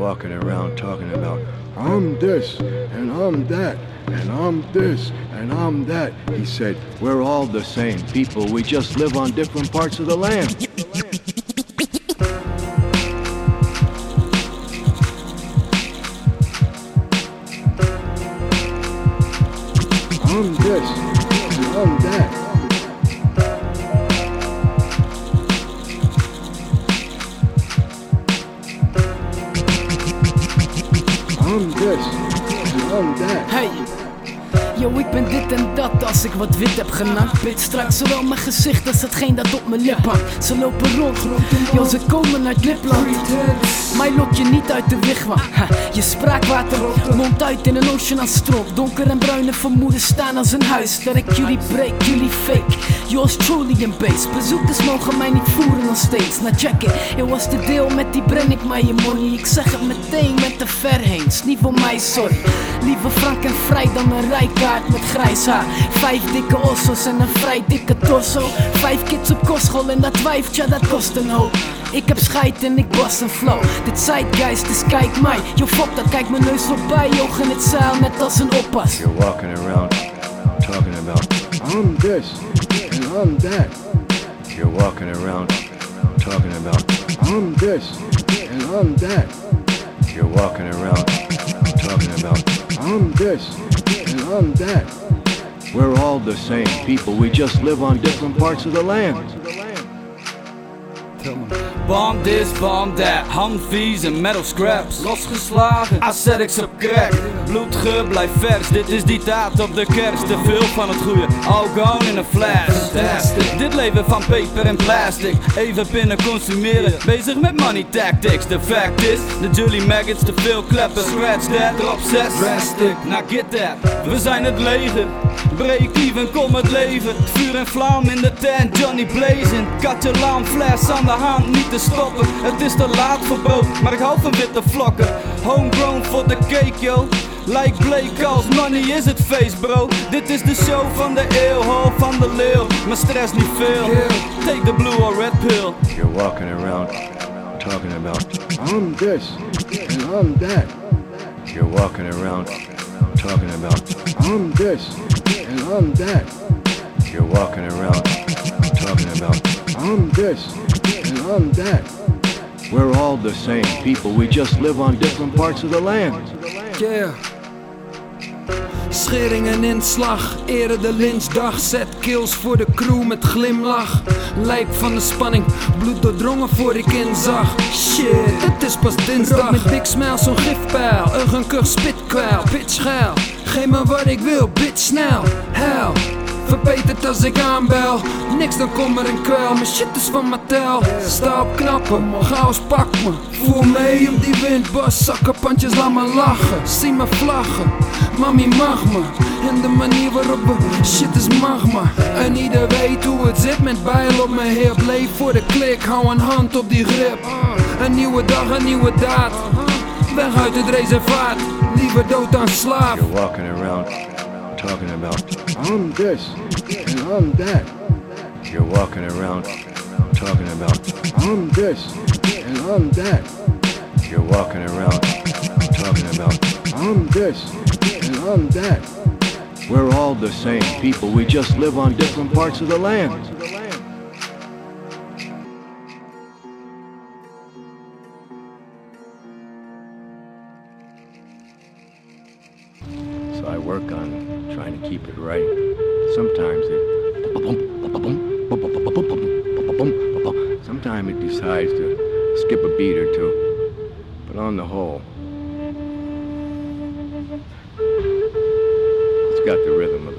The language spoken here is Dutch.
walking around talking about, I'm this and I'm that and I'm this and I'm that. He said, We're all the same people. We just live on different parts of the land. I'm this I'm this I'm that. Hey, yo, ik ben dit en dat als ik wat wit heb genakt. Bit straks zowel mijn gezicht als hetgeen dat op mijn lip hangt. Ze lopen rond, yo, ze komen uit Lipland. Mij lok je niet uit de wigwam. Je spraakwater mond uit in een ocean als strop. Donker en bruine vermoeden staan als een huis. Sterk jullie break, jullie fake. Yours truly in base. Bezoekers mogen mij niet voeren nog steeds. Nou check it, yo, was de deel met die breng ik mij je money. Ik zeg het meteen met de ver heen. Is niet voor mij, sorry. Liever frank en vrij dan een rijkaart met grijs haar. Vijf dikke ossos en een vrij dikke torso. Vijf kids op kostschool en dat wijft, ja dat kost een hoop. Ik heb scheid en ik was een flow. Dit zeitgeist, dus kijk mij. Yo, fuck dat, kijk mijn neus voorbij. Oog in het zeil, net als een oppas. You're walking around talking about, I'm this and I'm that. You're walking around talking about, I'm this and I'm that. You're walking around talking about, I'm this and I'm that. We're all the same people. We just live on different parts of the land. Bomb this, bomb that, handvies en metal scraps. Losgeslagen, ascetics op crack. Bloedgeur blijft vers, dit is die taart op de kerst. Te veel van het goede, all gone in a flash. Fantastic. Dit leven van paper en plastic. Even binnen consumeren, bezig met money tactics. The fact is, de jullie maggots te veel kleppen Scratch that, drop 6, drastic, now get that. We zijn het leger, break even, kom het leven. Vuur en vlam in de tent, Johnny blazing. Katelaan, fles aan de hand, niet te stoppen. Het is te laat voor brood, maar ik hou van witte vlokken. Homegrown voor de cake yo. Like Blake als money is het feest bro. Dit is de show van de eeuw, hol van de leeuw. Maar stress niet veel, take the blue or red pill. You're walking around talking about, I'm this and I'm that. You're walking around talking about, I'm this and I'm that. You're walking around talking about, I'm this and I'm that. We're all the same people. We just live on different parts of the land. Yeah. Schering en inslag, ere de lynchdag. Zet kills voor de crew met glimlach. Lijk van de spanning, bloed doordrongen voor ik inzag. Shit, het is pas dinsdag. Met big smile, zo'n gifpijl. Uggenkuch, spitkwijl, pitch geil. Geef me wat ik wil, bitch snel. Hell. Verbeterd als ik aanbel. Niks dan kom er een kwel. Mijn shit is van Mattel Sta op knappen, chaos pak me Voel mee op die windbas Zakkenpandjes laat me lachen. Zie me vlaggen Mami mag me. En de manier waarop we Shit is magma. En ieder weet hoe het zit Met bijl op mijn hip. Leef voor de klik Hou een hand op die grip Een nieuwe dag, een nieuwe daad. Weg uit het reservaat Liever dood dan slaaf You're walking around talking about, I'm this and I'm that. You're walking around talking about, I'm this and I'm that. You're walking around talking about, I'm this and I'm that. We're all the same people. We just live on different parts of the land. I work on trying to keep it right. Sometimes it. Sometimes it decides to skip a beat or two. But on the whole, it's got the rhythm.